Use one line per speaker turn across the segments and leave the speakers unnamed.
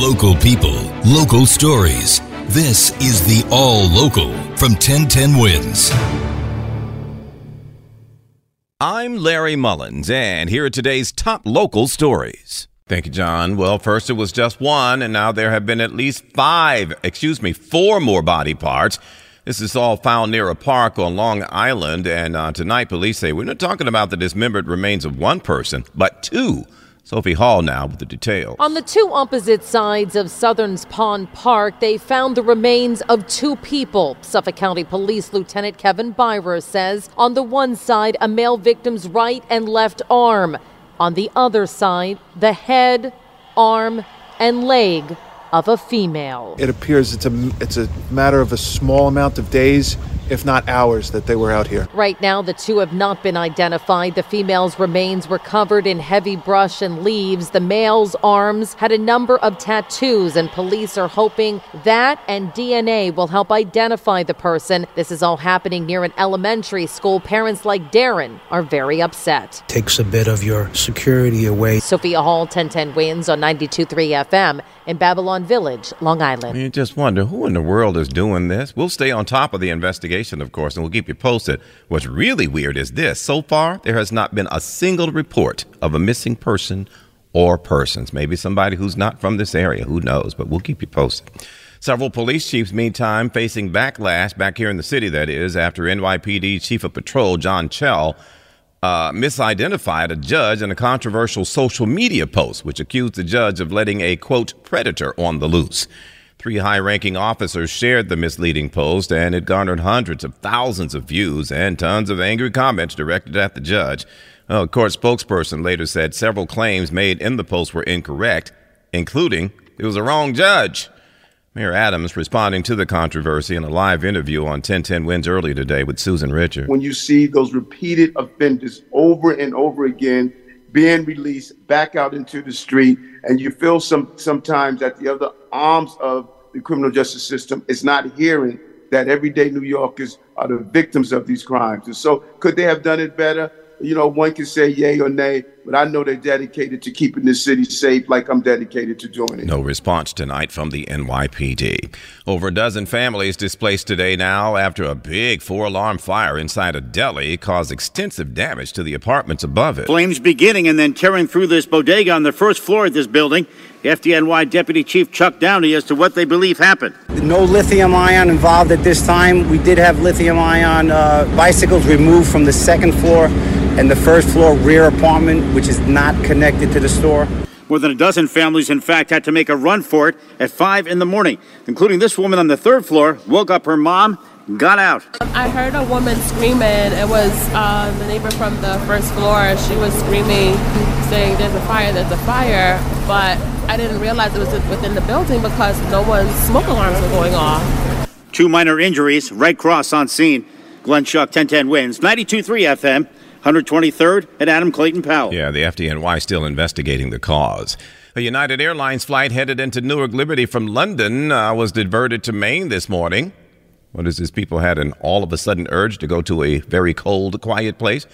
Local people, local stories. This is the All Local from 1010 Wins.
I'm Larry Mullins, and here are today's top local stories. Thank you, John. Well, first it was just one, and now there have been at least five, excuse me, four more body parts. This is all found near a park on Long Island, and uh, tonight police say we're not talking about the dismembered remains of one person, but two. Sophie Hall now with the details.
On the two opposite sides of Southards Pond Park, they found the remains of two people. Suffolk County Police Lieutenant Kevin Beyrer says on the one side, a male victim's right and left arm. On the other side, the head, arm, and leg of a female.
It appears it's a it's a matter of a small amount of days if not hours, that they were out here.
Right now, the two have not been identified. The female's remains were covered in heavy brush and leaves. The male's arms had a number of tattoos, and police are hoping that and DNA will help identify the person. This is all happening near an elementary school. Parents like Darren are very upset.
Takes a bit of your security away.
Sophia Hall, 1010 wins on 92.3 FM in Babylon Village, Long Island.
You just wonder who in the world is doing this. We'll stay on top of the investigation, of course, and we'll keep you posted. What's really weird is this so far, there has not been a single report of a missing person or persons. Maybe somebody who's not from this area. Who knows? But we'll keep you posted. Several police chiefs, meantime, facing backlash back here in the city, that is, after NYPD Chief of Patrol John Chell uh, misidentified a judge in a controversial social media post, which accused the judge of letting a quote predator on the loose. Three high ranking officers shared the misleading post, and it garnered hundreds of thousands of views and tons of angry comments directed at the judge. A court spokesperson later said several claims made in the post were incorrect, including it was a wrong judge. Mayor Adams responding to the controversy in a live interview on 1010 Wins early today with Susan Richard.
When you see those repeated offenders over and over again being released back out into the street, and you feel some sometimes that the other arms of the criminal justice system is not hearing that everyday New Yorkers are the victims of these crimes. And so, could they have done it better? You know, one can say yay or nay, but I know they're dedicated to keeping this city safe like I'm dedicated to doing it.
No response tonight from the NYPD. Over a dozen families displaced today now after a big four alarm fire inside a deli caused extensive damage to the apartments above it.
Flames beginning and then tearing through this bodega on the first floor of this building. FDNY Deputy Chief Chuck Downey as to what they believe happened.
No lithium ion involved at this time. We did have lithium ion uh, bicycles removed from the second floor and the first floor rear apartment, which is not connected to the store.
More than a dozen families, in fact, had to make a run for it at 5 in the morning, including this woman on the third floor, woke up her mom, got out.
I heard a woman screaming. It was uh, the neighbor from the first floor. She was screaming, saying, There's a fire, there's a fire. But I didn't realize it was within the building because no one's smoke alarms were going off.
Two minor injuries, Red Cross on scene. Glenn Schuck, 1010 wins, 92.3 FM. 123rd and Adam Clayton Powell.
Yeah, the FDNY still investigating the cause. A United Airlines flight headed into Newark Liberty from London uh, was diverted to Maine this morning. What is this? People had an all of a sudden urge to go to a very cold, quiet place?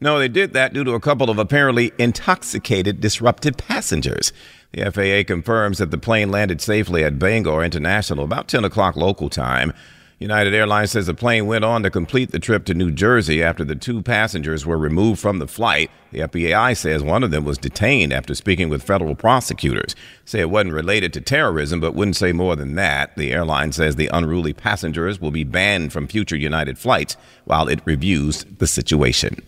No, they did that due to a couple of apparently intoxicated, disrupted passengers. The FAA confirms that the plane landed safely at Bangor International about 10 o'clock local time. United Airlines says the plane went on to complete the trip to New Jersey after the two passengers were removed from the flight. The FBI says one of them was detained after speaking with federal prosecutors. Say it wasn't related to terrorism, but wouldn't say more than that. The airline says the unruly passengers will be banned from future United flights while it reviews the situation.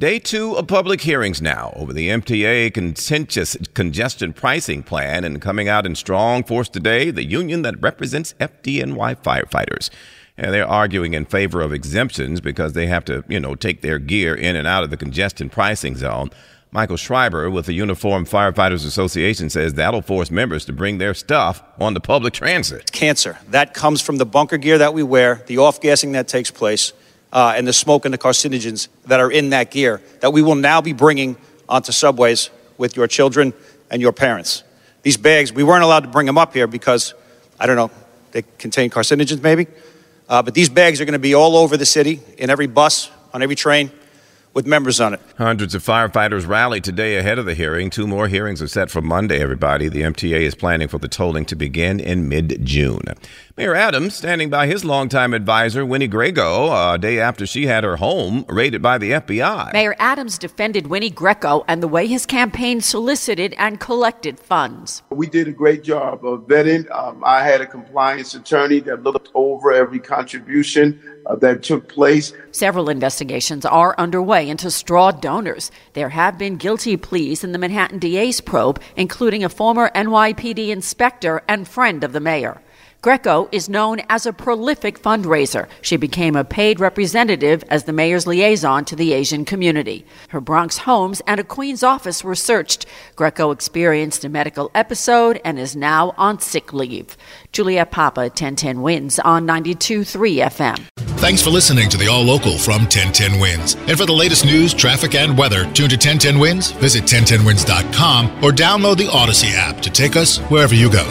Day two of public hearings now over the MTA contentious congestion pricing plan and coming out in strong force today, the union that represents FDNY firefighters. And they're arguing in favor of exemptions because they have to, you know, take their gear in and out of the congestion pricing zone. Michael Schreiber with the Uniform Firefighters Association says that'll force members to bring their stuff on the public transit.
Cancer. That comes from the bunker gear that we wear, the off gassing that takes place uh, and the smoke and the carcinogens that are in that gear that we will now be bringing onto subways with your children and your parents. These bags, we weren't allowed to bring them up here because, I don't know, they contain carcinogens maybe. Uh, but these bags are going to be all over the city, in every bus, on every train. with members on it.
Hundreds of firefighters rallied today ahead of the hearing. Two more hearings are set for Monday, everybody. The MTA is planning for the tolling to begin in mid June. Mayor Adams standing by his longtime advisor, Winnie Greco, a day after she had her home raided by the FBI.
Mayor Adams defended Winnie Greco and the way his campaign solicited and collected funds.
We did a great job of vetting. Um, I had a compliance attorney that looked over every contribution uh, that took place.
Several investigations are underway into straw donors. There have been guilty pleas in the Manhattan DA's probe, including a former NYPD inspector and friend of the mayor. Greco is known as a prolific fundraiser. She became a paid representative as the mayor's liaison to the Asian community. Her Bronx homes and a Queens office were searched. Greco experienced a medical episode and is now on sick leave. Julia Papa, 1010 Wins on 92.3 FM.
Thanks for listening to the All Local from 1010 Wins. And for the latest news, traffic, and weather, tune to 1010 Wins, visit 1010wins.com, or download the Audacy app to take us wherever you go.